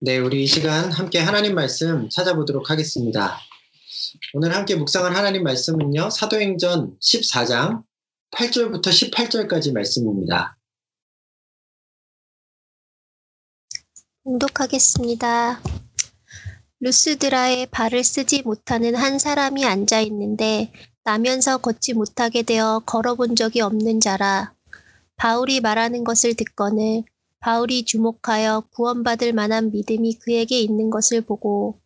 네, 우리 이 시간 함께 하나님 말씀 찾아보도록 하겠습니다. 오늘 함께 묵상할 하나님 말씀은요, 사도행전 14장 8절부터 18절까지 말씀입니다. 봉독하겠습니다. 루스드라에 발을 쓰지 못하는 한 사람이 앉아 있는데 나면서 걷지 못하게 되어 걸어본 적이 없는 자라. 바울이 말하는 것을 듣거늘 바울이 주목하여 구원받을 만한 믿음이 그에게 있는 것을 보고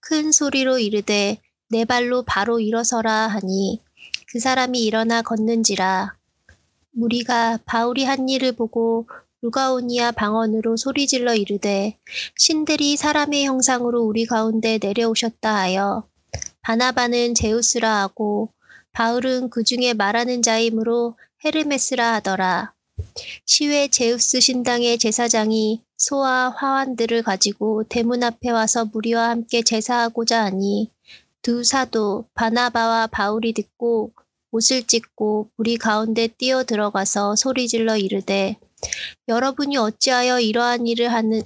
큰 소리로 이르되 내 발로 바로 일어서라 하니 그 사람이 일어나 걷는지라 무리가 바울이 한 일을 보고 루가오니아 방언으로 소리질러 이르되 신들이 사람의 형상으로 우리 가운데 내려오셨다 하여 바나바는 제우스라 하고 바울은 그 중에 말하는 자이므로 헤르메스라 하더라. 시외 제우스 신당의 제사장이 소와 화환들을 가지고 대문 앞에 와서 무리와 함께 제사하고자 하니 두 사도 바나바와 바울이 듣고 옷을 찢고 무리 가운데 뛰어 들어가서 소리질러 이르되 여러분이 어찌하여 이러한 일을 하는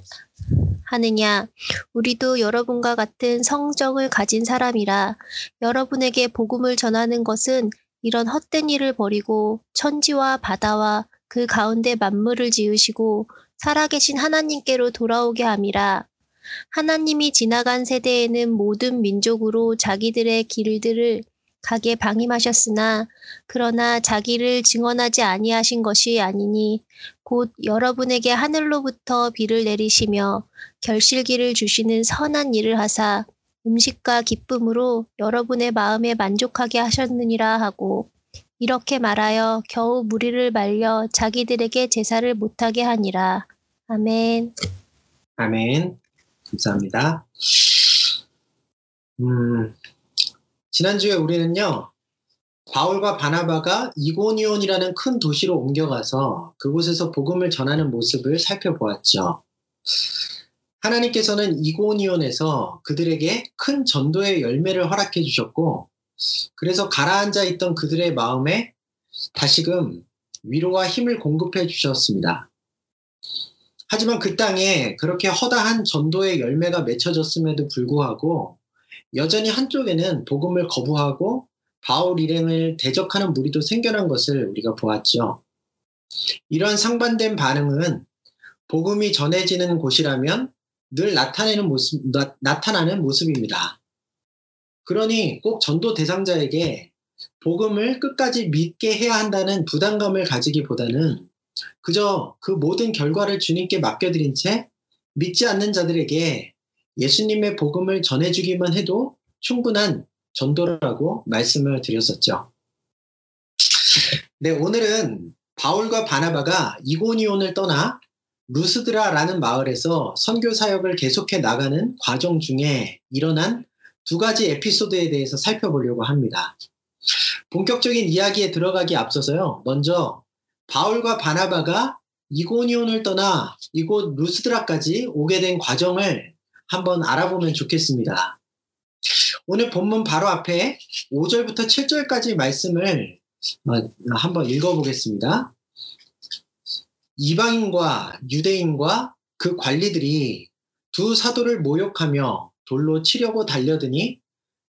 하느냐? 우리도 여러분과 같은 성정을 가진 사람이라 여러분에게 복음을 전하는 것은 이런 헛된 일을 버리고 천지와 바다와 그 가운데 만물을 지으시고 살아계신 하나님께로 돌아오게 함이라. 하나님이 지나간 세대에는 모든 민족으로 자기들의 길들을 가게 방임하셨으나 그러나 자기를 증언하지 아니하신 것이 아니니 곧 여러분에게 하늘로부터 비를 내리시며 결실기를 주시는 선한 일을 하사 음식과 기쁨으로 여러분의 마음에 만족하게 하셨느니라 하고 이렇게 말하여 겨우 무리를 말려 자기들에게 제사를 못하게 하니라. 아멘. 아멘. 감사합니다. 음, 지난주에 우리는요, 바울과 바나바가 이고니온이라는 큰 도시로 옮겨가서 그곳에서 복음을 전하는 모습을 살펴보았죠. 하나님께서는 이고니온에서 그들에게 큰 전도의 열매를 허락해 주셨고, 그래서 가라앉아 있던 그들의 마음에 다시금 위로와 힘을 공급해 주셨습니다. 하지만 그 땅에 그렇게 허다한 전도의 열매가 맺혀졌음에도 불구하고 여전히 한쪽에는 복음을 거부하고 바울 일행을 대적하는 무리도 생겨난 것을 우리가 보았죠. 이러한 상반된 반응은 복음이 전해지는 곳이라면 늘 나타내는 모습, 나, 타나는 모습입니다. 그러니 꼭 전도 대상자에게 복음을 끝까지 믿게 해야 한다는 부담감을 가지기보다는 그저 그 모든 결과를 주님께 맡겨드린 채 믿지 않는 자들에게 예수님의 복음을 전해주기만 해도 충분한 전도라고 말씀을 드렸었죠. 네, 오늘은 바울과 바나바가 이고니온을 떠나 루스드라라는 마을에서 선교 사역을 계속해 나가는 과정 중에 일어난 두 가지 에피소드에 대해서 살펴보려고 합니다. 본격적인 이야기에 들어가기 앞서서요. 먼저 바울과 바나바가 이고니온을 떠나 이곳 루스드라까지 오게 된 과정을 한번 알아보면 좋겠습니다. 오늘 본문 바로 앞에 5절부터 7절까지 말씀을 어, 한번 읽어보겠습니다. 이방인과 유대인과 그 관리들이 두 사도를 모욕하며 돌로 치려고 달려드니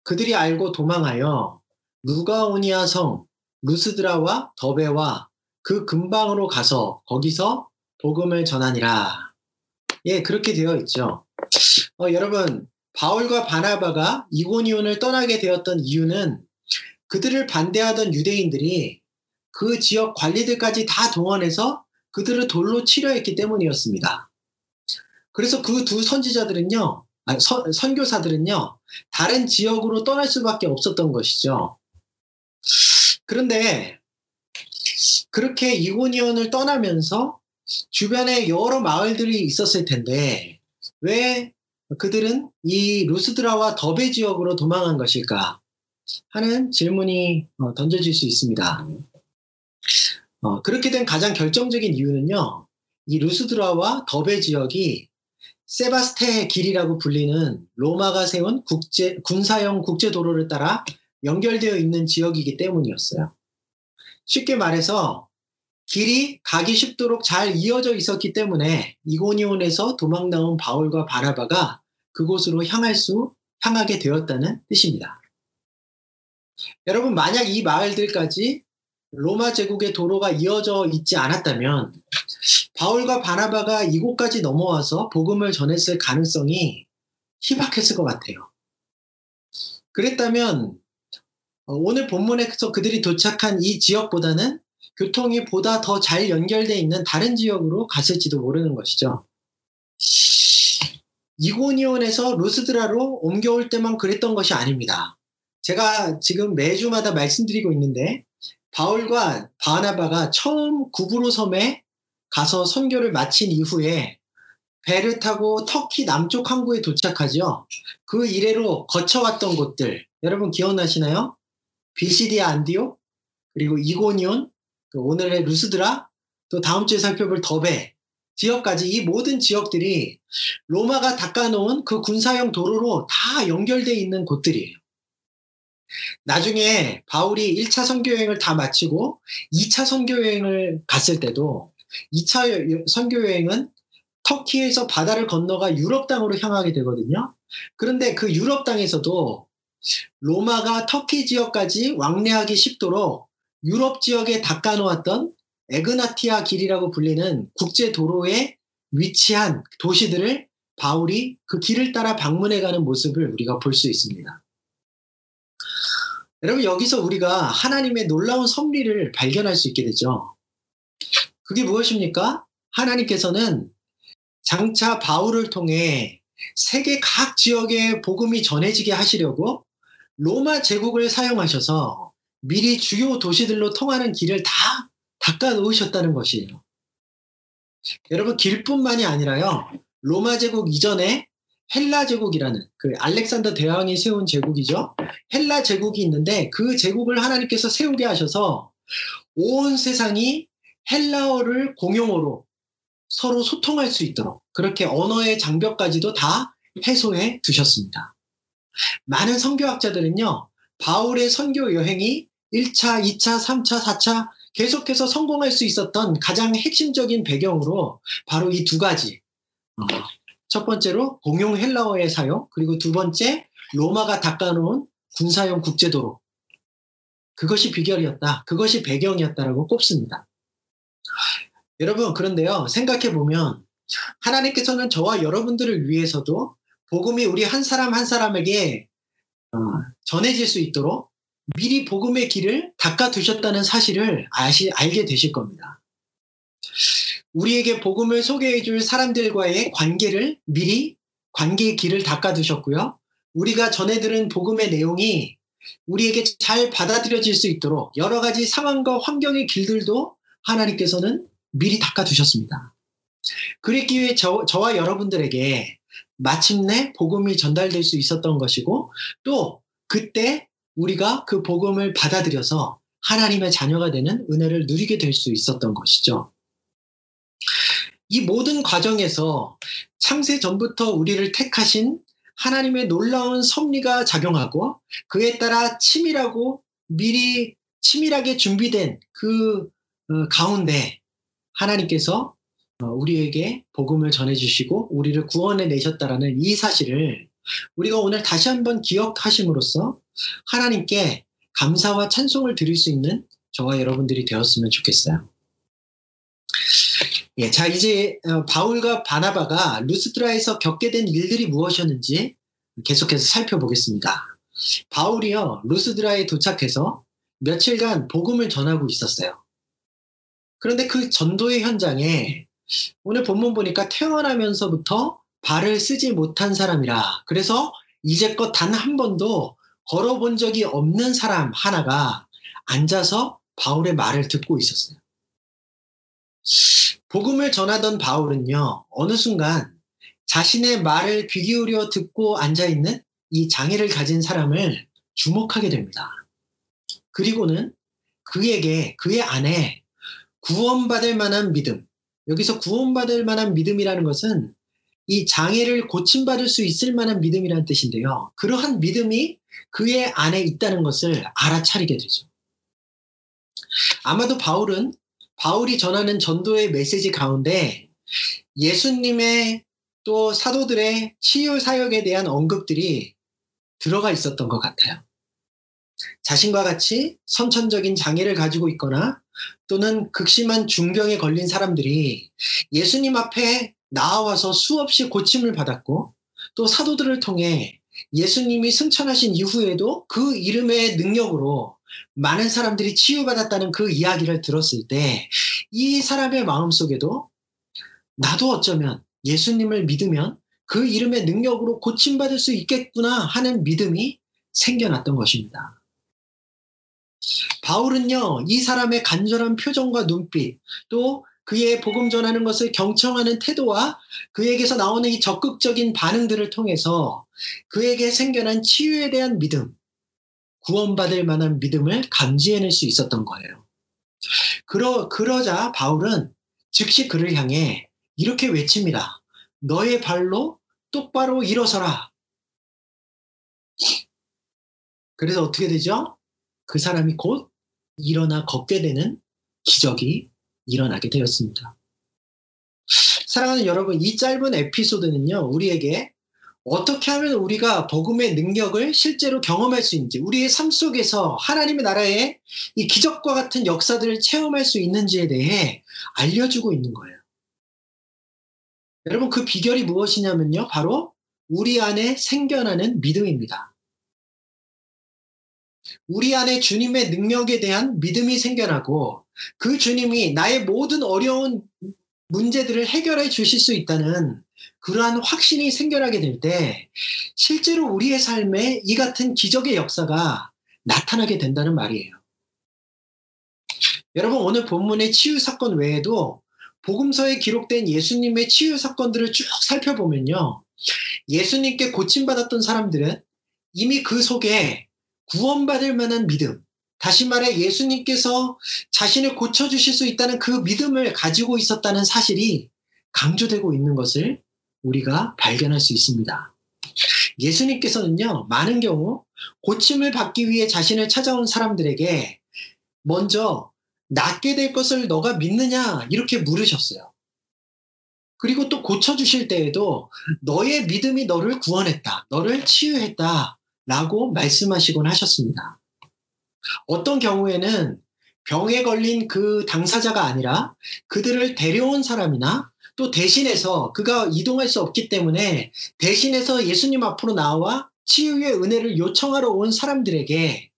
그들이 알고 도망하여 루가오니아 성 루스드라와 더베와 그 근방으로 가서 거기서 복음을 전하니라. 예, 그렇게 되어 있죠. 어, 여러분, 바울과 바나바가 이고니온을 떠나게 되었던 이유는 그들을 반대하던 유대인들이 그 지역 관리들까지 다 동원해서 그들을 돌로 치려 했기 때문이었습니다. 그래서 그 두 선지자들은요, 아니, 선, 선교사들은요, 다른 지역으로 떠날 수밖에 없었던 것이죠. 그런데 그렇게 이고니온을 떠나면서 주변에 여러 마을들이 있었을 텐데 왜 그들은 이 루스드라와 더베 지역으로 도망한 것일까 하는 질문이 어, 던져질 수 있습니다. 어, 그렇게 된 가장 결정적인 이유는요, 이 루스드라와 더베 지역이 세바스테의 길이라고 불리는 로마가 세운 국제, 군사용 국제도로를 따라 연결되어 있는 지역이기 때문이었어요. 쉽게 말해서 길이 가기 쉽도록 잘 이어져 있었기 때문에 이고니온에서 도망 나온 바울과 바나바가 그곳으로 향할 수 향하게 되었다는 뜻입니다. 여러분 만약 이 마을들까지 로마 제국의 도로가 이어져 있지 않았다면 바울과 바나바가 이곳까지 넘어와서 복음을 전했을 가능성이 희박했을 것 같아요. 그랬다면 어, 오늘 본문에서 그들이 도착한 이 지역보다는 교통이 보다 더 잘 연결되어 있는 다른 지역으로 갔을지도 모르는 것이죠. 이고니온에서 루스드라로 옮겨올 때만 그랬던 것이 아닙니다. 제가 지금 매주마다 말씀드리고 있는데 바울과 바나바가 처음 구브로 섬에 가서 선교를 마친 이후에 배를 타고 터키 남쪽 항구에 도착하죠. 그 이래로 거쳐왔던 곳들 여러분 기억나시나요? 비시디아 안디오 그리고 이고니온 그 오늘의 루스드라 또 다음 주에 살펴볼 더베 지역까지 이 모든 지역들이 로마가 닦아놓은 그 군사용 도로로 다 연결되어 있는 곳들이에요. 나중에 바울이 1차 선교여행을 다 마치고 2차 선교여행을 갔을 때도 2차 선교여행은 터키에서 바다를 건너가 유럽 땅으로 향하게 되거든요. 그런데 그 유럽 땅에서도 로마가 터키 지역까지 왕래하기 쉽도록 유럽 지역에 닦아놓았던 에그나티아 길이라고 불리는 국제 도로에 위치한 도시들을 바울이 그 길을 따라 방문해가는 모습을 우리가 볼 수 있습니다. 여러분 여기서 우리가 하나님의 놀라운 섭리를 발견할 수 있게 되죠. 그게 무엇입니까? 하나님께서는 장차 바울을 통해 세계 각 지역에 복음이 전해지게 하시려고 로마 제국을 사용하셔서 미리 주요 도시들로 통하는 길을 다 닦아 놓으셨다는 것이에요. 여러분 길뿐만이 아니라요. 로마 제국 이전에 헬라 제국이라는 그 알렉산더 대왕이 세운 제국이죠. 헬라 제국이 있는데 그 제국을 하나님께서 세우게 하셔서 온 세상이 헬라어를 공용어로 서로 소통할 수 있도록 그렇게 언어의 장벽까지도 다 해소해 두셨습니다. 많은 선교학자들은요, 바울의 선교 여행이 1차, 2차, 3차, 4차 계속해서 성공할 수 있었던 가장 핵심적인 배경으로 바로 이 두 가지. 어, 첫 번째로 공용 헬라어의 사용, 그리고 두 번째 로마가 닦아놓은 군사용 국제도로. 그것이 비결이었다. 그것이 배경이었다라고 꼽습니다. 여러분, 그런데요, 생각해 보면 하나님께서는 저와 여러분들을 위해서도 복음이 우리 한 사람 한 사람에게 어, 전해질 수 있도록 미리 복음의 길을 닦아 두셨다는 사실을 아시, 알게 되실 겁니다. 우리에게 복음을 소개해 줄 사람들과의 관계를 미리 관계의 길을 닦아 두셨고요. 우리가 전해 들은 복음의 내용이 우리에게 잘 받아들여질 수 있도록 여러 가지 상황과 환경의 길들도 하나님께서는 미리 닦아 두셨습니다. 그랬기에 저, 저와 여러분들에게 마침내 복음이 전달될 수 있었던 것이고 또 그때 우리가 그 복음을 받아들여서 하나님의 자녀가 되는 은혜를 누리게 될 수 있었던 것이죠. 이 모든 과정에서 창세 전부터 우리를 택하신 하나님의 놀라운 섭리가 작용하고 그에 따라 치밀하고 미리 치밀하게 준비된 그 어, 가운데 하나님께서 어, 우리에게 복음을 전해주시고 우리를 구원해 내셨다라는 이 사실을 우리가 오늘 다시 한번 기억하심으로써 하나님께 감사와 찬송을 드릴 수 있는 저와 여러분들이 되었으면 좋겠어요. 예, 자 이제 어, 바울과 바나바가 루스드라에서 겪게 된 일들이 무엇이었는지 계속해서 살펴보겠습니다. 바울이요 루스드라에 도착해서 며칠간 복음을 전하고 있었어요. 그런데 그 전도의 현장에 오늘 본문 보니까 태어나면서부터 발을 쓰지 못한 사람이라 그래서 이제껏 단 한 번도 걸어본 적이 없는 사람 하나가 앉아서 바울의 말을 듣고 있었어요. 복음을 전하던 바울은요, 어느 순간 자신의 말을 귀 기울여 듣고 앉아있는 이 장애를 가진 사람을 주목하게 됩니다. 그리고는 그에게, 그의 안에 구원받을 만한 믿음, 여기서 구원받을 만한 믿음이라는 것은 이 장애를 고침받을 수 있을 만한 믿음이라는 뜻인데요. 그러한 믿음이 그의 안에 있다는 것을 알아차리게 되죠. 아마도 바울은 바울이 전하는 전도의 메시지 가운데 예수님의 또 사도들의 치유 사역에 대한 언급들이 들어가 있었던 것 같아요. 자신과 같이 선천적인 장애를 가지고 있거나 또는 극심한 중병에 걸린 사람들이 예수님 앞에 나와서 수없이 고침을 받았고 또 사도들을 통해 예수님이 승천하신 이후에도 그 이름의 능력으로 많은 사람들이 치유받았다는 그 이야기를 들었을 때 이 사람의 마음 속에도 나도 어쩌면 예수님을 믿으면 그 이름의 능력으로 고침받을 수 있겠구나 하는 믿음이 생겨났던 것입니다. 바울은요, 이 사람의 간절한 표정과 눈빛, 또 그의 복음 전하는 것을 경청하는 태도와 그에게서 나오는 이 적극적인 반응들을 통해서 그에게 생겨난 치유에 대한 믿음, 구원받을 만한 믿음을 감지해낼 수 있었던 거예요. 그러, 그러자 바울은 즉시 그를 향해 이렇게 외칩니다. 너의 발로 똑바로 일어서라. 그래서 어떻게 되죠? 그 사람이 곧 일어나 걷게 되는 기적이 일어나게 되었습니다. 사랑하는 여러분, 이 짧은 에피소드는요, 우리에게 어떻게 하면 우리가 복음의 능력을 실제로 경험할 수 있는지, 우리의 삶 속에서 하나님의 나라의 이 기적과 같은 역사들을 체험할 수 있는지에 대해 알려주고 있는 거예요. 여러분, 그 비결이 무엇이냐면요, 바로 우리 안에 생겨나는 믿음입니다. 우리 안에 주님의 능력에 대한 믿음이 생겨나고 그 주님이 나의 모든 어려운 문제들을 해결해 주실 수 있다는 그러한 확신이 생겨나게 될 때 실제로 우리의 삶에 이 같은 기적의 역사가 나타나게 된다는 말이에요. 여러분 오늘 본문의 치유 사건 외에도 복음서에 기록된 예수님의 치유 사건들을 쭉 살펴보면요. 예수님께 고침받았던 사람들은 이미 그 속에 구원받을 만한 믿음, 다시 말해 예수님께서 자신을 고쳐주실 수 있다는 그 믿음을 가지고 있었다는 사실이 강조되고 있는 것을 우리가 발견할 수 있습니다. 예수님께서는요, 많은 경우 고침을 받기 위해 자신을 찾아온 사람들에게 먼저 낫게 될 것을 너가 믿느냐? 이렇게 물으셨어요. 그리고 또 고쳐주실 때에도 너의 믿음이 너를 구원했다. 너를 치유했다. 라고 말씀하시곤 하셨습니다. 어떤 경우에는 병에 걸린 그 당사자가 아니라 그들을 데려온 사람이나 또 대신해서 그가 이동할 수 없기 때문에 대신해서 예수님 앞으로 나와 치유의 은혜를 요청하러 온 사람들에게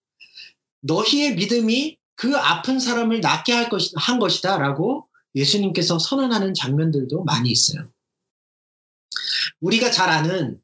너희의 믿음이 그 아픈 사람을 낫게 할 것, 한 것이다 라고 예수님께서 선언하는 장면들도 많이 있어요. 우리가 잘 아는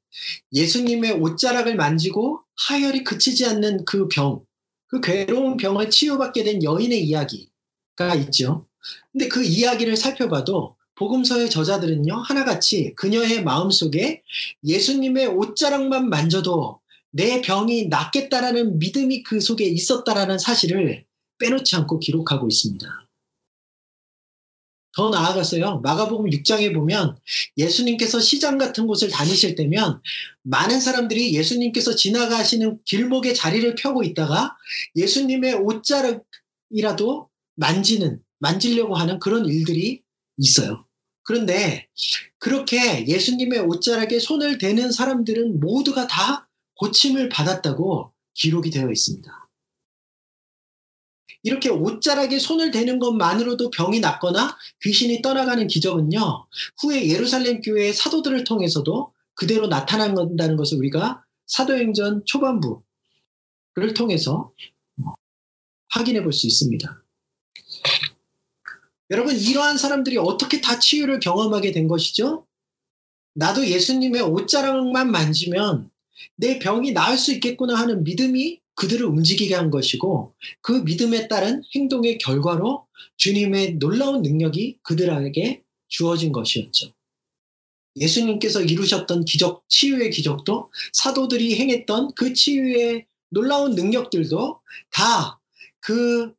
예수님의 옷자락을 만지고 하열이 그치지 않는 그 병, 그 괴로운 병을 치유받게 된 여인의 이야기가 있죠. 근데 그 이야기를 살펴봐도 복음서의 저자들은요, 하나같이 그녀의 마음속에 예수님의 옷자락만 만져도 내 병이 낫겠다라는 믿음이 그 속에 있었다라는 사실을 빼놓지 않고 기록하고 있습니다. 더 나아가서요. 마가복음 6장에 보면 예수님께서 시장 같은 곳을 다니실 때면 많은 사람들이 예수님께서 지나가시는 길목에 자리를 펴고 있다가 예수님의 옷자락이라도 만지는 만지려고 하는 그런 일들이 있어요. 그런데 그렇게 예수님의 옷자락에 손을 대는 사람들은 모두가 다 고침을 받았다고 기록이 되어 있습니다. 이렇게 옷자락에 손을 대는 것만으로도 병이 낫거나 귀신이 떠나가는 기적은요, 후에 예루살렘 교회의 사도들을 통해서도 그대로 나타난다는 것을 우리가 사도행전 초반부를 통해서 확인해 볼 수 있습니다. 여러분, 이러한 사람들이 어떻게 다 치유를 경험하게 된 것이죠? 나도 예수님의 옷자락만 만지면 내 병이 나을 수 있겠구나 하는 믿음이 그들을 움직이게 한 것이고 그 믿음에 따른 행동의 결과로 주님의 놀라운 능력이 그들에게 주어진 것이었죠. 예수님께서 이루셨던 기적, 치유의 기적도 사도들이 행했던 그 치유의 놀라운 능력들도 다 그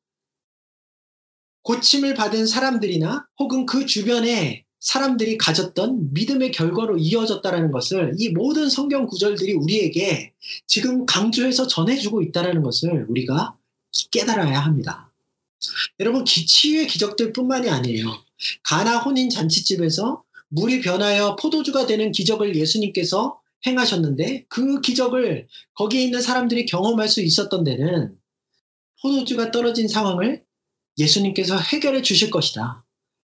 고침을 받은 사람들이나 혹은 그 주변에 사람들이 가졌던 믿음의 결과로 이어졌다는 것을 이 모든 성경 구절들이 우리에게 지금 강조해서 전해주고 있다는 것을 우리가 깨달아야 합니다. 여러분 치유의 기적들뿐만이 아니에요. 가나 혼인 잔치집에서 물이 변하여 포도주가 되는 기적을 예수님께서 행하셨는데 그 기적을 거기에 있는 사람들이 경험할 수 있었던 데는 포도주가 떨어진 상황을 예수님께서 해결해 주실 것이다.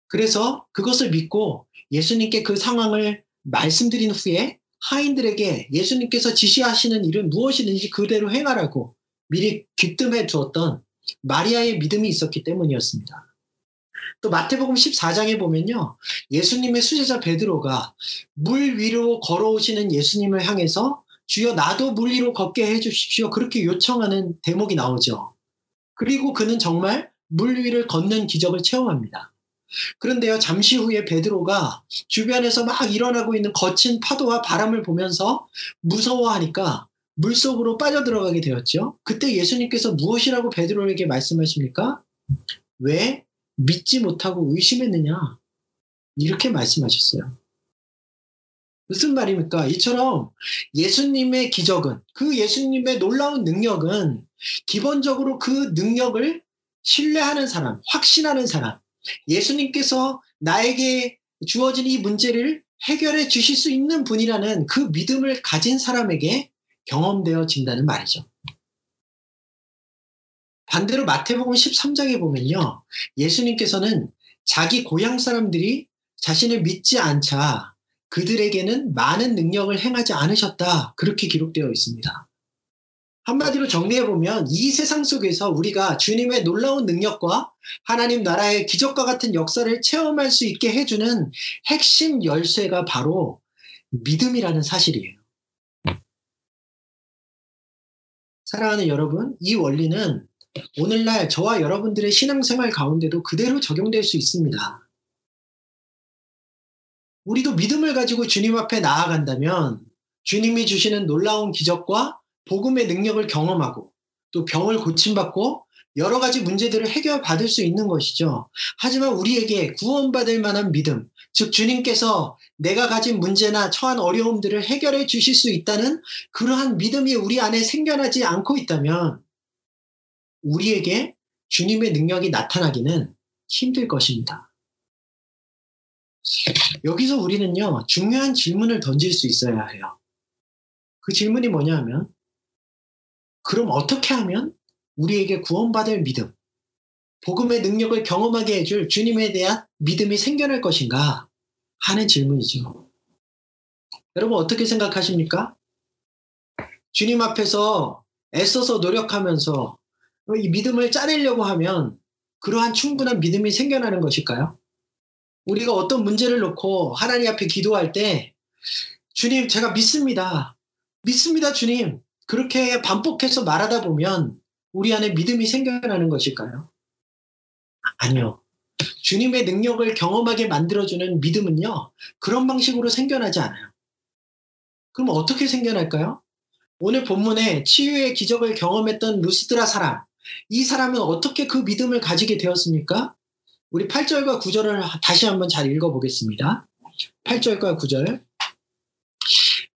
그래서 그것을 믿고 예수님께 그 상황을 말씀드린 후에 하인들에게 예수님께서 지시하시는 일은 무엇이든지 그대로 행하라고 미리 귀뜸해 두었던 마리아의 믿음이 있었기 때문이었습니다. 또 마태복음 14장에 보면요. 예수님의 수제자 베드로가 물 위로 걸어오시는 예수님을 향해서 주여 나도 물 위로 걷게 해 주십시오. 그렇게 요청하는 대목이 나오죠. 그리고 그는 정말 물 위를 걷는 기적을 체험합니다. 그런데요, 잠시 후에 베드로가 주변에서 막 일어나고 있는 거친 파도와 바람을 보면서 무서워하니까 물 속으로 빠져들어가게 되었죠. 그때 예수님께서 무엇이라고 베드로에게 말씀하십니까? 왜 믿지 못하고 의심했느냐? 이렇게 말씀하셨어요. 무슨 말입니까? 이처럼 예수님의 기적은, 그 예수님의 놀라운 능력은 기본적으로 그 능력을 신뢰하는 사람, 확신하는 사람, 예수님께서 나에게 주어진 이 문제를 해결해 주실 수 있는 분이라는 그 믿음을 가진 사람에게 경험되어진다는 말이죠. 반대로 마태복음 13장에 보면요. 예수님께서는 자기 고향 사람들이 자신을 믿지 않자 그들에게는 많은 능력을 행하지 않으셨다. 그렇게 기록되어 있습니다. 한마디로 정리해보면 이 세상 속에서 우리가 주님의 놀라운 능력과 하나님 나라의 기적과 같은 역사를 체험할 수 있게 해주는 핵심 열쇠가 바로 믿음이라는 사실이에요. 사랑하는 여러분, 이 원리는 오늘날 저와 여러분들의 신앙생활 가운데도 그대로 적용될 수 있습니다. 우리도 믿음을 가지고 주님 앞에 나아간다면 주님이 주시는 놀라운 기적과 복음의 능력을 경험하고 또 병을 고침받고 여러 가지 문제들을 해결받을 수 있는 것이죠. 하지만 우리에게 구원받을 만한 믿음, 즉 주님께서 내가 가진 문제나 처한 어려움들을 해결해 주실 수 있다는 그러한 믿음이 우리 안에 생겨나지 않고 있다면 우리에게 주님의 능력이 나타나기는 힘들 것입니다. 여기서 우리는요, 중요한 질문을 던질 수 있어야 해요. 그 질문이 뭐냐 하면, 그럼 어떻게 하면 우리에게 구원받을 믿음, 복음의 능력을 경험하게 해줄 주님에 대한 믿음이 생겨날 것인가 하는 질문이죠. 여러분 어떻게 생각하십니까? 주님 앞에서 애써서 노력하면서 이 믿음을 짜내려고 하면 그러한 충분한 믿음이 생겨나는 것일까요? 우리가 어떤 문제를 놓고 하나님 앞에 기도할 때 주님 제가 믿습니다. 믿습니다 주님. 그렇게 반복해서 말하다 보면 우리 안에 믿음이 생겨나는 것일까요? 아니요. 주님의 능력을 경험하게 만들어주는 믿음은요, 그런 방식으로 생겨나지 않아요. 그럼 어떻게 생겨날까요? 오늘 본문에 치유의 기적을 경험했던 루스드라 사람, 이 사람은 어떻게 그 믿음을 가지게 되었습니까? 우리 8절과 9절을 다시 한번 잘 읽어보겠습니다. 8절과 9절.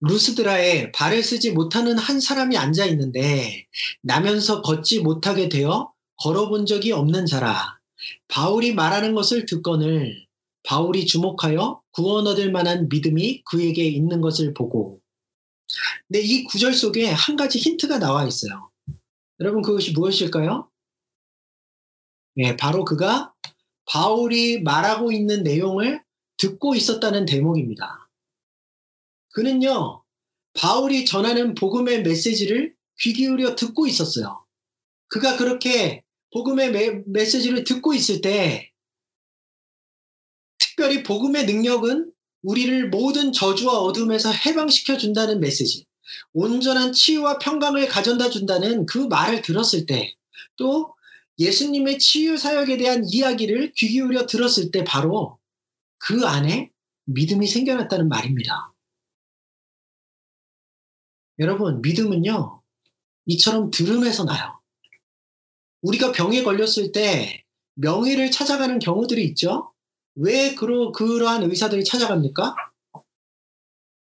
루스드라에 발을 쓰지 못하는 한 사람이 앉아 있는데 나면서 걷지 못하게 되어 걸어본 적이 없는 자라. 바울이 말하는 것을 듣거늘 바울이 주목하여 구원 얻을 만한 믿음이 그에게 있는 것을 보고. 근데 이 구절 속에 한 가지 힌트가 나와 있어요. 여러분 그것이 무엇일까요? 네, 바로 그가 바울이 말하고 있는 내용을 듣고 있었다는 대목입니다. 그는요, 바울이 전하는 복음의 메시지를 귀 기울여 듣고 있었어요. 그가 그렇게 복음의 메, 메시지를 듣고 있을 때, 특별히 복음의 능력은 우리를 모든 저주와 어둠에서 해방시켜 준다는 메시지, 온전한 치유와 평강을 가져다 준다는 그 말을 들었을 때, 또 예수님의 치유 사역에 대한 이야기를 귀 기울여 들었을 때 바로 그 안에 믿음이 생겨났다는 말입니다. 여러분, 믿음은요, 이처럼 들음에서 나요. 우리가 병에 걸렸을 때 명의를 찾아가는 경우들이 있죠? 왜 그러, 그러한 의사들이 찾아갑니까?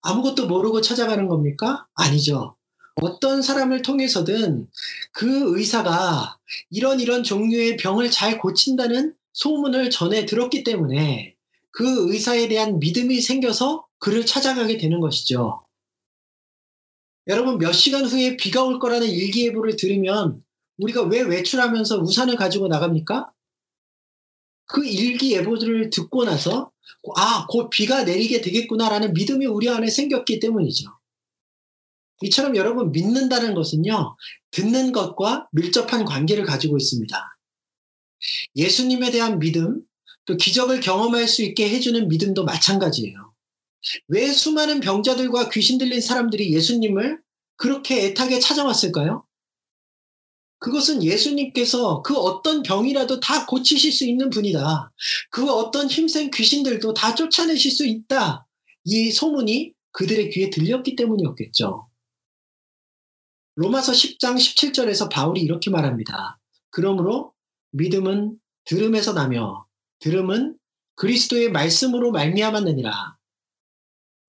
아무것도 모르고 찾아가는 겁니까? 아니죠. 어떤 사람을 통해서든 그 의사가 이런 이런 종류의 병을 잘 고친다는 소문을 전해 들었기 때문에 그 의사에 대한 믿음이 생겨서 그를 찾아가게 되는 것이죠. 여러분 몇 시간 후에 비가 올 거라는 일기예보를 들으면 우리가 왜 외출하면서 우산을 가지고 나갑니까? 그 일기예보들을 듣고 나서 아, 곧 비가 내리게 되겠구나라는 믿음이 우리 안에 생겼기 때문이죠. 이처럼 여러분 믿는다는 것은요, 듣는 것과 밀접한 관계를 가지고 있습니다. 예수님에 대한 믿음, 또 기적을 경험할 수 있게 해주는 믿음도 마찬가지예요. 왜 수많은 병자들과 귀신 들린 사람들이 예수님을 그렇게 애타게 찾아왔을까요? 그것은 예수님께서 그 어떤 병이라도 다 고치실 수 있는 분이다. 그 어떤 힘센 귀신들도 다 쫓아내실 수 있다. 이 소문이 그들의 귀에 들렸기 때문이었겠죠. 로마서 10장 17절에서 바울이 이렇게 말합니다. 그러므로 믿음은 들음에서 나며 들음은 그리스도의 말씀으로 말미암았느니라.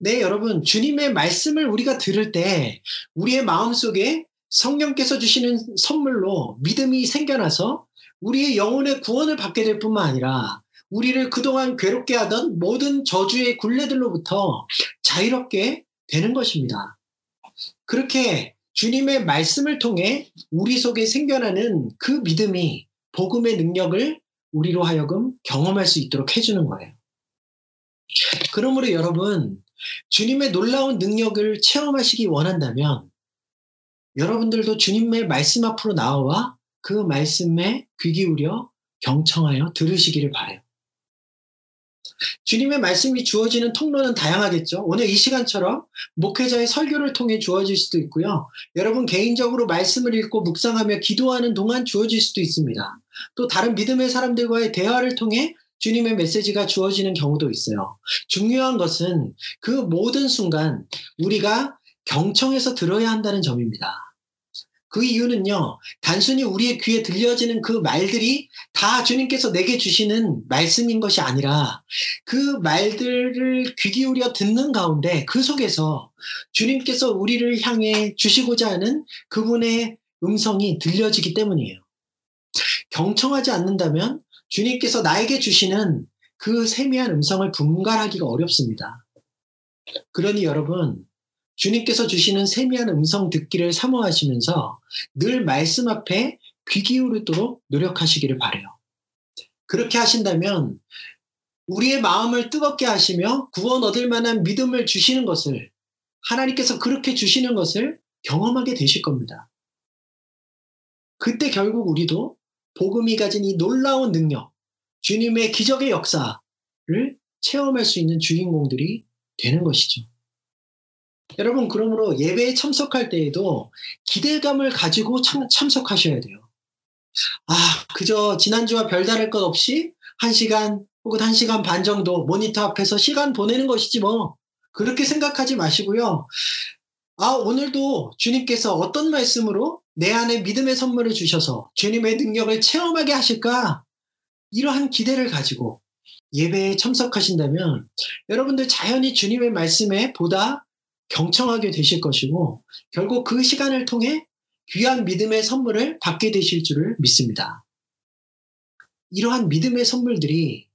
네, 여러분, 주님의 말씀을 우리가 들을 때 우리의 마음속에 성령께서 주시는 선물로 믿음이 생겨나서 우리의 영혼의 구원을 받게 될 뿐만 아니라 우리를 그동안 괴롭게 하던 모든 저주의 굴레들로부터 자유롭게 되는 것입니다. 그렇게 주님의 말씀을 통해 우리 속에 생겨나는 그 믿음이 복음의 능력을 우리로 하여금 경험할 수 있도록 해주는 거예요. 그러므로 여러분, 주님의 놀라운 능력을 체험하시기 원한다면 여러분들도 주님의 말씀 앞으로 나와 그 말씀에 귀 기울여 경청하여 들으시기를 바래요. 주님의 말씀이 주어지는 통로는 다양하겠죠. 오늘 이 시간처럼 목회자의 설교를 통해 주어질 수도 있고요. 여러분 개인적으로 말씀을 읽고 묵상하며 기도하는 동안 주어질 수도 있습니다. 또 다른 믿음의 사람들과의 대화를 통해 주님의 메시지가 주어지는 경우도 있어요. 중요한 것은 그 모든 순간 우리가 경청해서 들어야 한다는 점입니다. 그 이유는요, 단순히 우리의 귀에 들려지는 그 말들이 다 주님께서 내게 주시는 말씀인 것이 아니라 그 말들을 귀 기울여 듣는 가운데 그 속에서 주님께서 우리를 향해 주시고자 하는 그분의 음성이 들려지기 때문이에요. 경청하지 않는다면 주님께서 나에게 주시는 그 세미한 음성을 분간하기가 어렵습니다. 그러니 여러분, 주님께서 주시는 세미한 음성 듣기를 사모하시면서 늘 말씀 앞에 귀 기울이도록 노력하시기를 바래요. 그렇게 하신다면 우리의 마음을 뜨겁게 하시며 구원 얻을 만한 믿음을 주시는 것을 하나님께서 그렇게 주시는 것을 경험하게 되실 겁니다. 그때 결국 우리도 복음이 가진 이 놀라운 능력, 주님의 기적의 역사를 체험할 수 있는 주인공들이 되는 것이죠. 여러분, 그러므로 예배에 참석할 때에도 기대감을 가지고 참, 참석하셔야 돼요. 아, 그저 지난주와 별다를 것 없이 한 시간 혹은 한 시간 반 정도 모니터 앞에서 시간 보내는 것이지 뭐. 그렇게 생각하지 마시고요. 아, 오늘도 주님께서 어떤 말씀으로 내 안에 믿음의 선물을 주셔서 주님의 능력을 체험하게 하실까? 이러한 기대를 가지고 예배에 참석하신다면 여러분들 자연히 주님의 말씀에 보다 경청하게 되실 것이고 결국 그 시간을 통해 귀한 믿음의 선물을 받게 되실 줄을 믿습니다. 이러한 믿음의 선물들이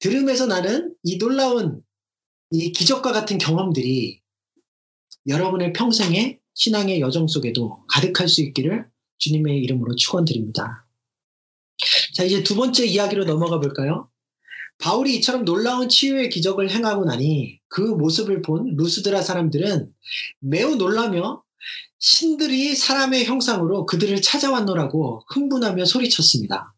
들음에서 나는 이 놀라운 이 기적과 같은 경험들이 여러분의 평생의 신앙의 여정 속에도 가득할 수 있기를 주님의 이름으로 축원드립니다. 자, 이제 두 번째 이야기로 넘어가 볼까요? 바울이 이처럼 놀라운 치유의 기적을 행하고 나니 그 모습을 본 루스드라 사람들은 매우 놀라며 신들이 사람의 형상으로 그들을 찾아왔노라고 흥분하며 소리쳤습니다.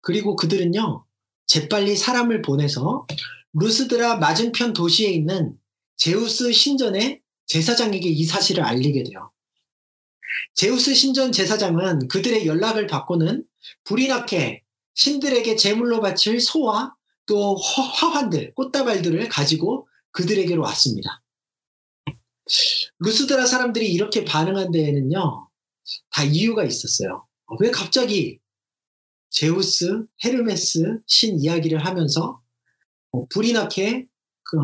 그리고 그들은요, 재빨리 사람을 보내서 루스드라 맞은편 도시에 있는 제우스 신전의 제사장에게 이 사실을 알리게 돼요. 제우스 신전 제사장은 그들의 연락을 받고는 불이 나게 신들에게 제물로 바칠 소와 또 화환들, 꽃다발들을 가지고 그들에게로 왔습니다. 루스드라 사람들이 이렇게 반응한 데에는요, 다 이유가 있었어요. 왜 갑자기 제우스, 헤르메스 신 이야기를 하면서 어, 불이 나게 그,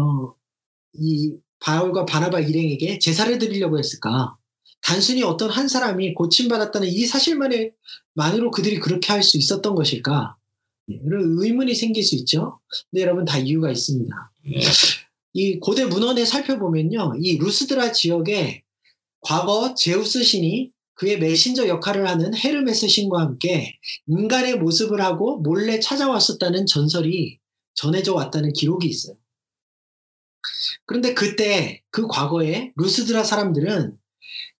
이 바울과 바나바 일행에게 제사를 드리려고 했을까? 단순히 어떤 한 사람이 고침받았다는 이 사실만으로 그들이 그렇게 할 수 있었던 것일까? 네, 이런 의문이 생길 수 있죠. 근데 여러분 다 이유가 있습니다. 이 고대 문헌에 살펴보면요. 이 루스드라 지역에 과거 제우스 신이 그의 메신저 역할을 하는 헤르메스 신과 함께 인간의 모습을 하고 몰래 찾아왔었다는 전설이 전해져 왔다는 기록이 있어요. 그런데 그때 그 과거에 루스드라 사람들은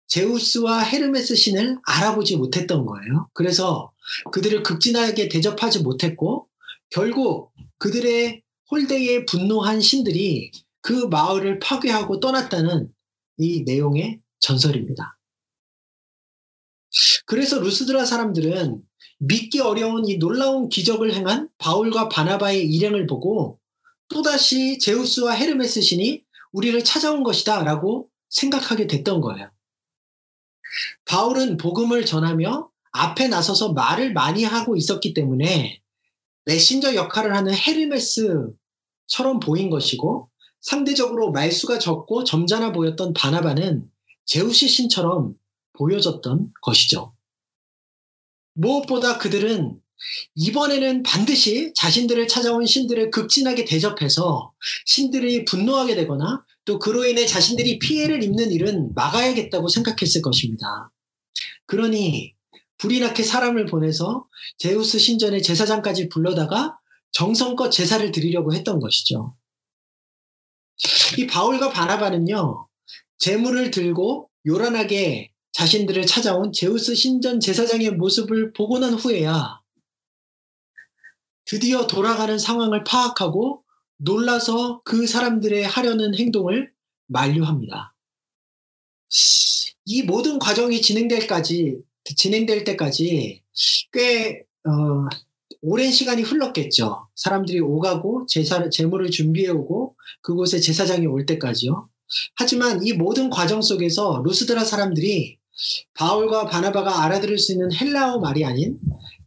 제우스와 헤르메스 신을 알아보지 못했던 거예요. 그래서 그들을 극진하게 대접하지 못했고 결국 그들의 홀대에 분노한 신들이 그 마을을 파괴하고 떠났다는 이 내용의 전설입니다. 그래서 루스드라 사람들은 믿기 어려운 이 놀라운 기적을 행한 바울과 바나바의 일행을 보고 또다시 제우스와 헤르메스 신이 우리를 찾아온 것이다 라고 생각하게 됐던 거예요. 바울은 복음을 전하며 앞에 나서서 말을 많이 하고 있었기 때문에 메신저 역할을 하는 헤르메스처럼 보인 것이고 상대적으로 말수가 적고 점잖아 보였던 바나바는 제우시 신처럼 보여졌던 것이죠. 무엇보다 그들은 이번에는 반드시 자신들을 찾아온 신들을 극진하게 대접해서 신들이 분노하게 되거나 또 그로 인해 자신들이 피해를 입는 일은 막아야겠다고 생각했을 것입니다. 그러니 불이 나게 사람을 보내서 제우스 신전의 제사장까지 불러다가 정성껏 제사를 드리려고 했던 것이죠. 이 바울과 바나바는요, 재물을 들고 요란하게 자신들을 찾아온 제우스 신전 제사장의 모습을 보고 난 후에야 드디어 돌아가는 상황을 파악하고 놀라서 그 사람들의 하려는 행동을 만류합니다. 이 모든 과정이 진행될까지 진행될 때까지 꽤 어, 오랜 시간이 흘렀겠죠. 사람들이 오가고 제사 제물을 준비해 오고 그곳에 제사장이 올 때까지요. 하지만 이 모든 과정 속에서 루스드라 사람들이 바울과 바나바가 알아들을 수 있는 헬라어 말이 아닌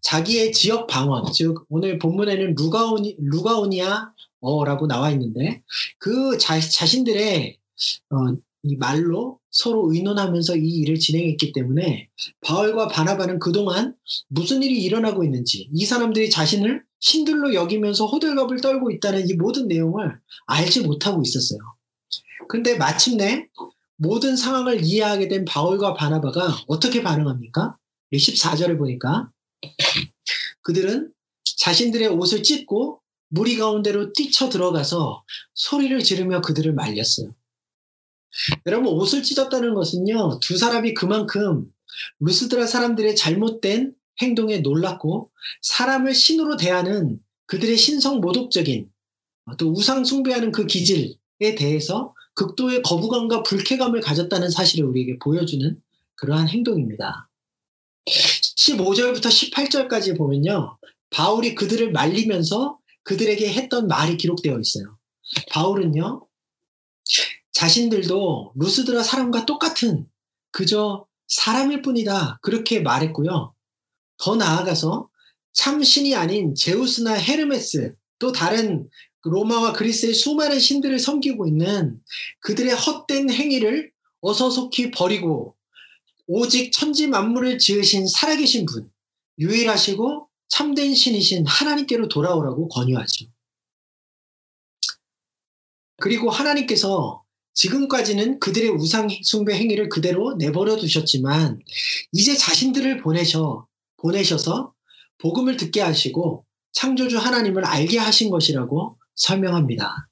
자기의 지역 방언, 즉 오늘 본문에는 루가오니, 루가오니아 어라고 나와 있는데 그 자, 자신들의 어, 이 말로 서로 의논하면서 이 일을 진행했기 때문에 바울과 바나바는 그동안 무슨 일이 일어나고 있는지 이 사람들이 자신을 신들로 여기면서 호들갑을 떨고 있다는 이 모든 내용을 알지 못하고 있었어요. 근데 마침내 모든 상황을 이해하게 된 바울과 바나바가 어떻게 반응합니까? 14절을 보니까 그들은 자신들의 옷을 찢고 무리 가운데로 뛰쳐 들어가서 소리를 지르며 그들을 말렸어요. 여러분 옷을 찢었다는 것은요 두 사람이 그만큼 루스드라 사람들의 잘못된 행동에 놀랐고 사람을 신으로 대하는 그들의 신성 모독적인 또 우상 숭배하는 그 기질에 대해서 극도의 거부감과 불쾌감을 가졌다는 사실을 우리에게 보여주는 그러한 행동입니다. 15절부터 18절까지 보면요. 바울이 그들을 말리면서 그들에게 했던 말이 기록되어 있어요. 바울은요. 자신들도 루스드라 사람과 똑같은 그저 사람일 뿐이다. 그렇게 말했고요. 더 나아가서 참 신이 아닌 제우스나 헤르메스 또 다른 로마와 그리스의 수많은 신들을 섬기고 있는 그들의 헛된 행위를 어서 속히 버리고 오직 천지 만물을 지으신 살아계신 분, 유일하시고 참된 신이신 하나님께로 돌아오라고 권유하죠. 그리고 하나님께서 지금까지는 그들의 우상 숭배 행위를 그대로 내버려 두셨지만 이제 자신들을 보내셔 보내셔서 복음을 듣게 하시고 창조주 하나님을 알게 하신 것이라고 설명합니다.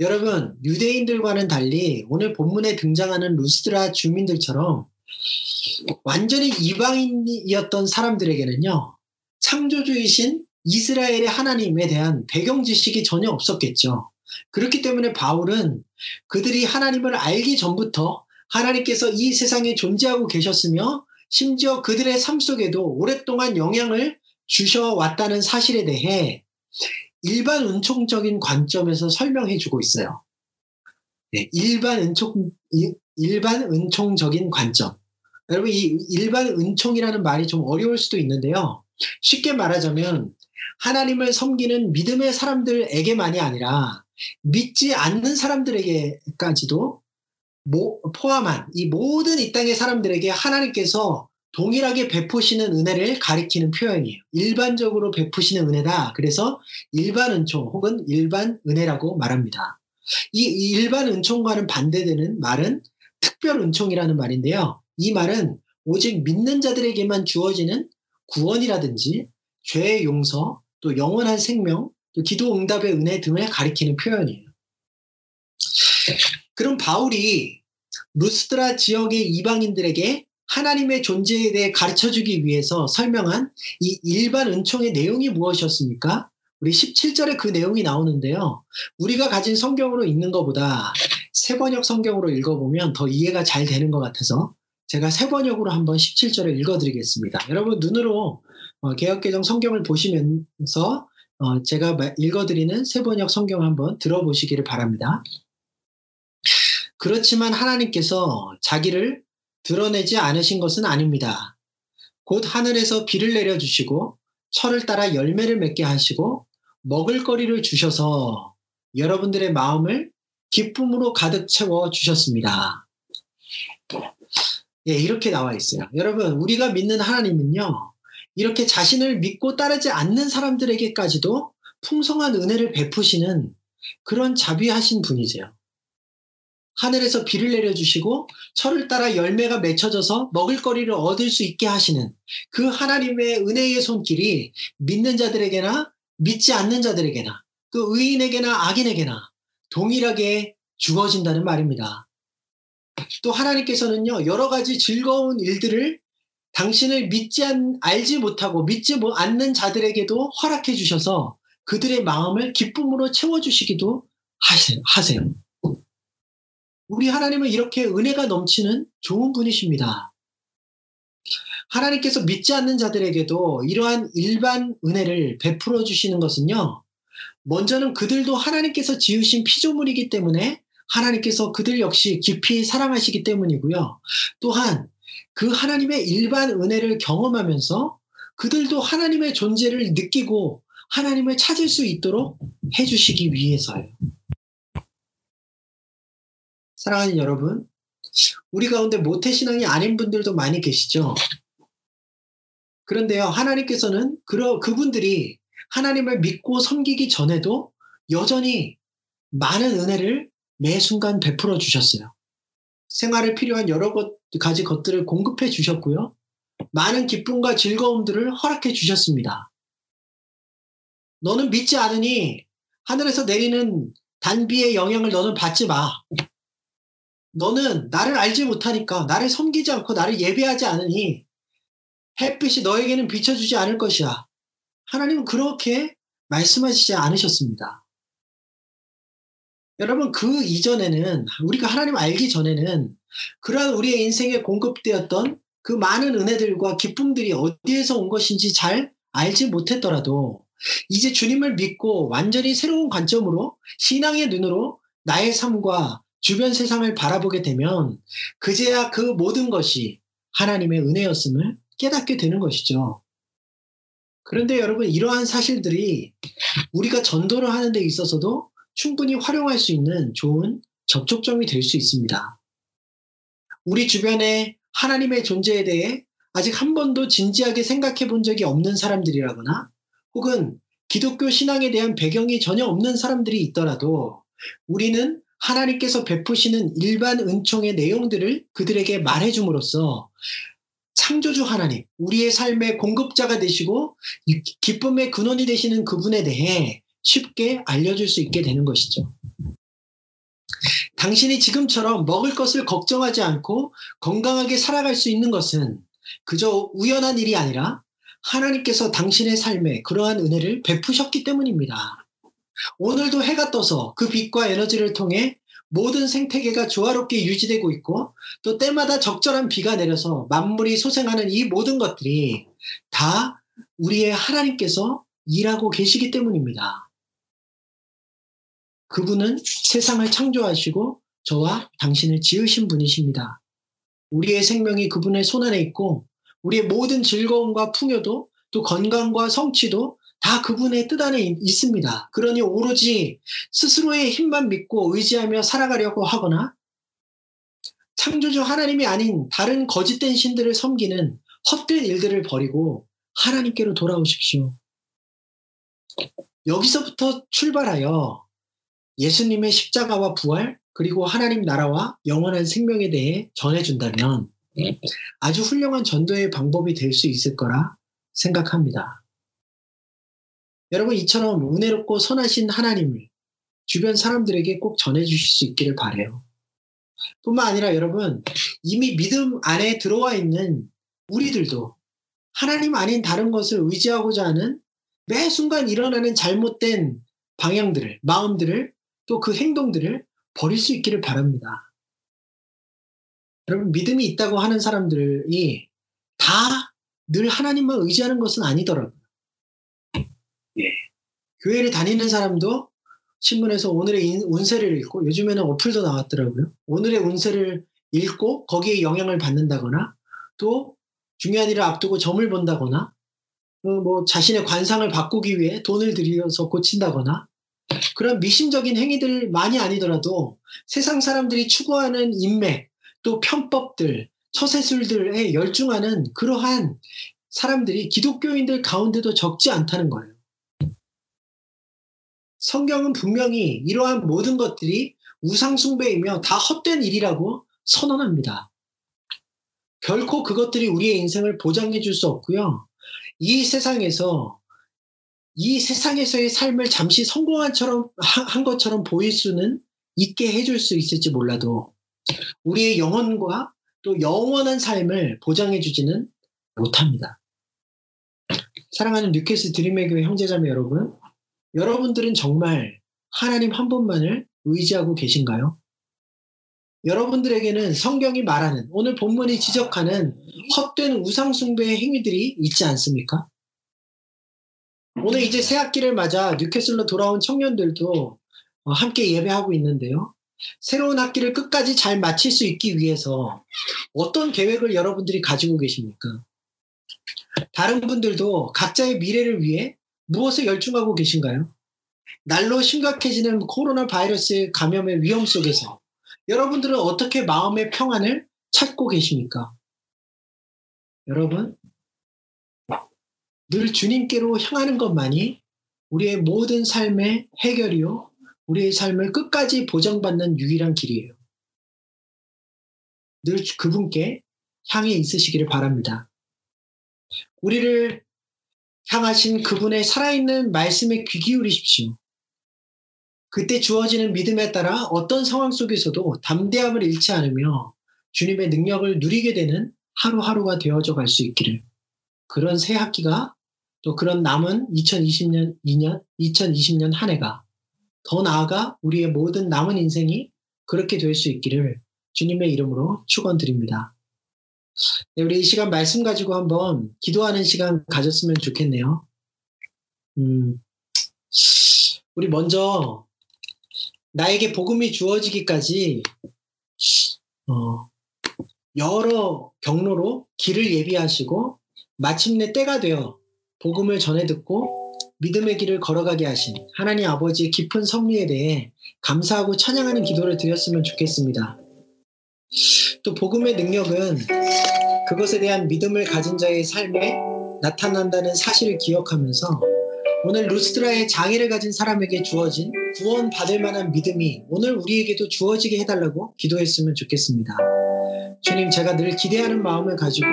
여러분, 유대인들과는 달리 오늘 본문에 등장하는 루스드라 주민들처럼 완전히 이방인이었던 사람들에게는요, 창조주이신 이스라엘의 하나님에 대한 배경 지식이 전혀 없었겠죠. 그렇기 때문에 바울은 그들이 하나님을 알기 전부터 하나님께서 이 세상에 존재하고 계셨으며 심지어 그들의 삶 속에도 오랫동안 영향을 주셔왔다는 사실에 대해 일반 은총적인 관점에서 설명해 주고 있어요. 네, 일반 은총, 일반 은총적인 관점. 여러분, 이 일반 은총이라는 말이 좀 어려울 수도 있는데요. 쉽게 말하자면, 하나님을 섬기는 믿음의 사람들에게만이 아니라, 믿지 않는 사람들에게까지도 포함한 이 모든 이 땅의 사람들에게 하나님께서 동일하게 베푸시는 은혜를 가리키는 표현이에요. 일반적으로 베푸시는 은혜다. 그래서 일반 은총 혹은 일반 은혜라고 말합니다. 이, 이 일반 은총과는 반대되는 말은 특별 은총이라는 말인데요. 이 말은 오직 믿는 자들에게만 주어지는 구원이라든지 죄의 용서, 또 영원한 생명, 또 기도 응답의 은혜 등을 가리키는 표현이에요. 그럼 바울이 루스드라 지역의 이방인들에게 하나님의 존재에 대해 가르쳐 주기 위해서 설명한 이 일반 은총의 내용이 무엇이었습니까? 우리 17절에 그 내용이 나오는데요. 우리가 가진 성경으로 읽는 것보다 세번역 성경으로 읽어보면 더 이해가 잘 되는 것 같아서 제가 세번역으로 한번 17절을 읽어드리겠습니다. 여러분 눈으로 어, 개혁개정 성경을 보시면서 어, 제가 읽어드리는 세번역 성경 한번 들어보시기를 바랍니다. 그렇지만 하나님께서 자기를 드러내지 않으신 것은 아닙니다. 곧 하늘에서 비를 내려주시고 철을 따라 열매를 맺게 하시고 먹을 거리를 주셔서 여러분들의 마음을 기쁨으로 가득 채워 주셨습니다. 예, 이렇게 나와 있어요. 여러분, 우리가 믿는 하나님은요, 이렇게 자신을 믿고 따르지 않는 사람들에게까지도 풍성한 은혜를 베푸시는 그런 자비하신 분이세요. 하늘에서 비를 내려주시고 철을 따라 열매가 맺혀져서 먹을거리를 얻을 수 있게 하시는 그 하나님의 은혜의 손길이 믿는 자들에게나 믿지 않는 자들에게나 그 의인에게나 악인에게나 동일하게 주어진다는 말입니다. 또 하나님께서는요, 여러 가지 즐거운 일들을 당신을 믿지 않, 알지 못하고 믿지 않는 자들에게도 허락해 주셔서 그들의 마음을 기쁨으로 채워주시기도 하세요. 우리 하나님은 이렇게 은혜가 넘치는 좋은 분이십니다. 하나님께서 믿지 않는 자들에게도 이러한 일반 은혜를 베풀어 주시는 것은요, 먼저는 그들도 하나님께서 지으신 피조물이기 때문에 하나님께서 그들 역시 깊이 사랑하시기 때문이고요. 또한 그 하나님의 일반 은혜를 경험하면서 그들도 하나님의 존재를 느끼고 하나님을 찾을 수 있도록 해주시기 위해서요. 사랑하는 여러분, 우리 가운데 모태신앙이 아닌 분들도 많이 계시죠? 그런데요, 하나님께서는 그, 그분들이 하나님을 믿고 섬기기 전에도 여전히 많은 은혜를 매 순간 베풀어 주셨어요. 생활에 필요한 여러 가지 것들을 공급해 주셨고요. 많은 기쁨과 즐거움들을 허락해 주셨습니다. 너는 믿지 않으니 하늘에서 내리는 단비의 영향을 너는 받지 마. 너는 나를 알지 못하니까 나를 섬기지 않고 나를 예배하지 않으니 햇빛이 너에게는 비춰주지 않을 것이야. 하나님은 그렇게 말씀하시지 않으셨습니다. 여러분, 그 이전에는, 우리가 하나님 알기 전에는 그러한 우리의 인생에 공급되었던 그 많은 은혜들과 기쁨들이 어디에서 온 것인지 잘 알지 못했더라도 이제 주님을 믿고 완전히 새로운 관점으로 신앙의 눈으로 나의 삶과 주변 세상을 바라보게 되면 그제야 그 모든 것이 하나님의 은혜였음을 깨닫게 되는 것이죠. 그런데 여러분, 이러한 사실들이 우리가 전도를 하는 데 있어서도 충분히 활용할 수 있는 좋은 접촉점이 될 수 있습니다. 우리 주변에 하나님의 존재에 대해 아직 한 번도 진지하게 생각해 본 적이 없는 사람들이라거나 혹은 기독교 신앙에 대한 배경이 전혀 없는 사람들이 있더라도 우리는 하나님께서 베푸시는 일반 은총의 내용들을 그들에게 말해줌으로써 창조주 하나님, 우리의 삶의 공급자가 되시고 기쁨의 근원이 되시는 그분에 대해 쉽게 알려줄 수 있게 되는 것이죠. 당신이 지금처럼 먹을 것을 걱정하지 않고 건강하게 살아갈 수 있는 것은 그저 우연한 일이 아니라 하나님께서 당신의 삶에 그러한 은혜를 베푸셨기 때문입니다. 오늘도 해가 떠서 그 빛과 에너지를 통해 모든 생태계가 조화롭게 유지되고 있고 또 때마다 적절한 비가 내려서 만물이 소생하는 이 모든 것들이 다 우리의 하나님께서 일하고 계시기 때문입니다. 그분은 세상을 창조하시고 저와 당신을 지으신 분이십니다. 우리의 생명이 그분의 손안에 있고 우리의 모든 즐거움과 풍요도 또 건강과 성취도 다 그분의 뜻 안에 있습니다. 그러니 오로지 스스로의 힘만 믿고 의지하며 살아가려고 하거나 창조주 하나님이 아닌 다른 거짓된 신들을 섬기는 헛된 일들을 버리고 하나님께로 돌아오십시오. 여기서부터 출발하여 예수님의 십자가와 부활, 그리고 하나님 나라와 영원한 생명에 대해 전해준다면 아주 훌륭한 전도의 방법이 될 수 있을 거라 생각합니다. 여러분, 이처럼 은혜롭고 선하신 하나님을 주변 사람들에게 꼭 전해주실 수 있기를 바래요. 뿐만 아니라 여러분, 이미 믿음 안에 들어와 있는 우리들도 하나님 아닌 다른 것을 의지하고자 하는 매 순간 일어나는 잘못된 방향들을, 마음들을, 또 그 행동들을 버릴 수 있기를 바랍니다. 여러분, 믿음이 있다고 하는 사람들이 다 늘 하나님만 의지하는 것은 아니더라고요. 예. 교회를 다니는 사람도 신문에서 오늘의 운세를 읽고 요즘에는 어플도 나왔더라고요. 오늘의 운세를 읽고 거기에 영향을 받는다거나 또 중요한 일을 앞두고 점을 본다거나 어, 뭐 자신의 관상을 바꾸기 위해 돈을 들여서 고친다거나 그런 미심적인 행위들 많이 아니더라도 세상 사람들이 추구하는 인맥 또 편법들 처세술들에 열중하는 그러한 사람들이 기독교인들 가운데도 적지 않다는 거예요. 성경은 분명히 이러한 모든 것들이 우상숭배이며 다 헛된 일이라고 선언합니다. 결코 그것들이 우리의 인생을 보장해 줄 수 없고요. 이 세상에서 이 세상에서의 삶을 잠시 성공한 처럼, 한 것처럼 보일 수는 있게 해줄 수 있을지 몰라도 우리의 영혼과 또 영원한 삶을 보장해 주지는 못합니다. 사랑하는 뉴캐스 드림의 교회 형제자매 여러분, 여러분들은 정말 하나님 한 분만을 의지하고 계신가요? 여러분들에게는 성경이 말하는 오늘 본문이 지적하는 헛된 우상숭배의 행위들이 있지 않습니까? 오늘 이제 새 학기를 맞아 뉴캐슬로 돌아온 청년들도 어, 함께 예배하고 있는데요. 새로운 학기를 끝까지 잘 마칠 수 있기 위해서 어떤 계획을 여러분들이 가지고 계십니까? 다른 분들도 각자의 미래를 위해 무엇에 열중하고 계신가요? 날로 심각해지는 코로나 바이러스 감염의 위험 속에서 여러분들은 어떻게 마음의 평안을 찾고 계십니까? 여러분, 늘 주님께로 향하는 것만이 우리의 모든 삶의 해결이요, 우리의 삶을 끝까지 보장받는 유일한 길이에요. 늘 그분께 향해 있으시기를 바랍니다. 우리를 향하신 그분의 살아있는 말씀에 귀 기울이십시오. 그때 주어지는 믿음에 따라 어떤 상황 속에서도 담대함을 잃지 않으며 주님의 능력을 누리게 되는 하루하루가 되어져 갈 수 있기를 그런 새 학기가 또 그런 남은 2020년 2년 2020년 한 해가 더 나아가 우리의 모든 남은 인생이 그렇게 될 수 있기를 주님의 이름으로 축원드립니다. 네, 우리 이 시간 말씀 가지고 한번 기도하는 시간 가졌으면 좋겠네요. 음, 우리 먼저 나에게 복음이 주어지기까지 어, 여러 경로로 길을 예비하시고 마침내 때가 되어 복음을 전해 듣고 믿음의 길을 걸어가게 하신 하나님 아버지의 깊은 섭리에 대해 감사하고 찬양하는 기도를 드렸으면 좋겠습니다. 또 복음의 능력은 그것에 대한 믿음을 가진 자의 삶에 나타난다는 사실을 기억하면서 오늘 루스드라의 장애를 가진 사람에게 주어진 구원 받을 만한 믿음이 오늘 우리에게도 주어지게 해달라고 기도했으면 좋겠습니다. 주님, 제가 늘 기대하는 마음을 가지고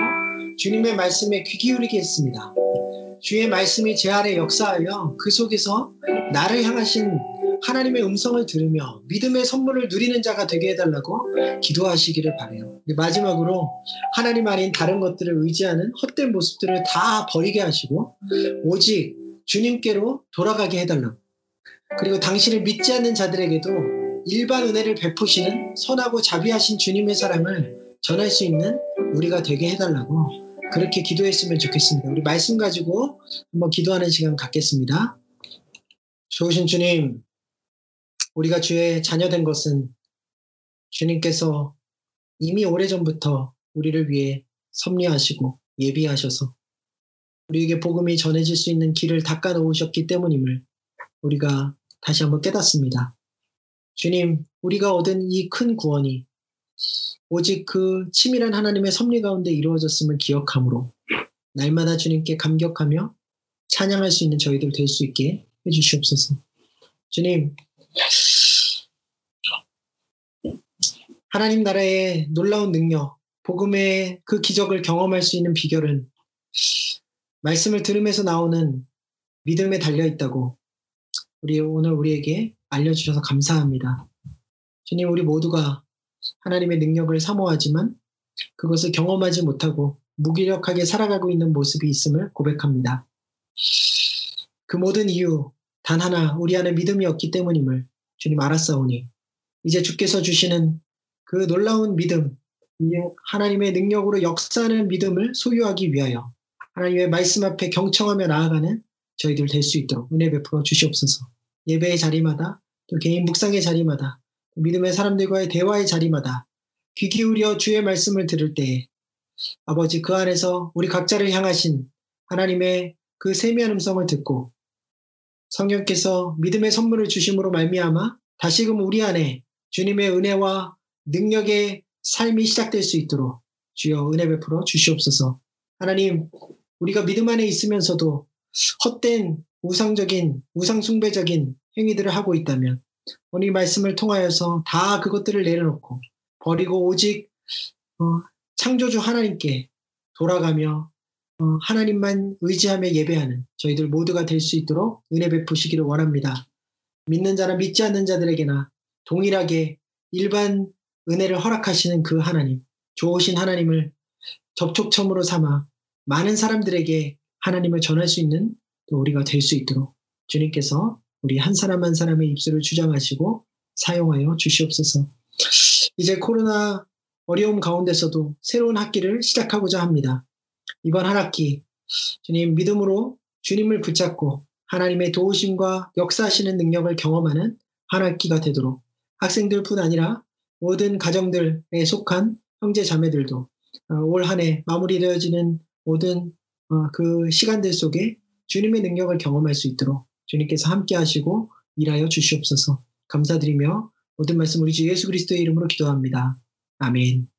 주님의 말씀에 귀 기울이게 했습니다. 주의 말씀이 제 안에 역사하여 그 속에서 나를 향하신 하나님의 음성을 들으며 믿음의 선물을 누리는 자가 되게 해달라고 기도하시기를 바래요. 마지막으로 하나님 아닌 다른 것들을 의지하는 헛된 모습들을 다 버리게 하시고 오직 주님께로 돌아가게 해달라고 그리고 당신을 믿지 않는 자들에게도 일반 은혜를 베푸시는 선하고 자비하신 주님의 사랑을 전할 수 있는 우리가 되게 해달라고 그렇게 기도했으면 좋겠습니다. 우리 말씀 가지고 한번 기도하는 시간 갖겠습니다. 좋으신 주님, 우리가 주의 자녀된 것은 주님께서 이미 오래전부터 우리를 위해 섭리하시고 예비하셔서 우리에게 복음이 전해질 수 있는 길을 닦아 놓으셨기 때문임을 우리가 다시 한번 깨닫습니다. 주님, 우리가 얻은 이 큰 구원이 오직 그 치밀한 하나님의 섭리 가운데 이루어졌음을 기억함으로 날마다 주님께 감격하며 찬양할 수 있는 저희들 될 수 있게 해주시옵소서. 주님, 하나님 나라의 놀라운 능력, 복음의 그 기적을 경험할 수 있는 비결은 말씀을 들으면서 나오는 믿음에 달려 있다고 우리 오늘 우리에게 알려주셔서 감사합니다. 주님, 우리 모두가 하나님의 능력을 사모하지만 그것을 경험하지 못하고 무기력하게 살아가고 있는 모습이 있음을 고백합니다. 그 모든 이유, 단 하나 우리 안에 믿음이 없기 때문임을 주님 알았사오니 이제 주께서 주시는 그 놀라운 믿음, 하나님의 능력으로 역사하는 믿음을 소유하기 위하여 하나님의 말씀 앞에 경청하며 나아가는 저희들 될 수 있도록 은혜 베풀어 주시옵소서. 예배의 자리마다 또 개인 묵상의 자리마다 믿음의 사람들과의 대화의 자리마다 귀 기울여 주의 말씀을 들을 때에 아버지 그 안에서 우리 각자를 향하신 하나님의 그 세미한 음성을 듣고 성령께서 믿음의 선물을 주심으로 말미암아 다시금 우리 안에 주님의 은혜와 능력의 삶이 시작될 수 있도록 주여 은혜 베풀어 주시옵소서. 하나님, 우리가 믿음 안에 있으면서도 헛된 우상적인, 우상 숭배적인 행위들을 하고 있다면 오늘 말씀을 통하여서 다 그것들을 내려놓고 버리고 오직 어, 창조주 하나님께 돌아가며 어, 하나님만 의지하며 예배하는 저희들 모두가 될 수 있도록 은혜 베푸시기를 원합니다. 믿는 자나 믿지 않는 자들에게나 동일하게 일반 은혜를 허락하시는 그 하나님, 좋으신 하나님을 접촉점으로 삼아 많은 사람들에게 하나님을 전할 수 있는 또 우리가 될 수 있도록 주님께서 우리 한 사람 한 사람의 입술을 주장하시고 사용하여 주시옵소서. 이제 코로나 어려움 가운데서도 새로운 학기를 시작하고자 합니다. 이번 한 학기 주님 믿음으로 주님을 붙잡고 하나님의 도우심과 역사하시는 능력을 경험하는 한 학기가 되도록 학생들뿐 아니라 모든 가정들에 속한 형제 자매들도 어, 올한 해 마무리되어지는 모든 어, 그 시간들 속에 주님의 능력을 경험할 수 있도록 주님께서 함께 하시고 일하여 주시옵소서 감사드리며 모든 말씀 우리 주 예수 그리스도의 이름으로 기도합니다. 아멘.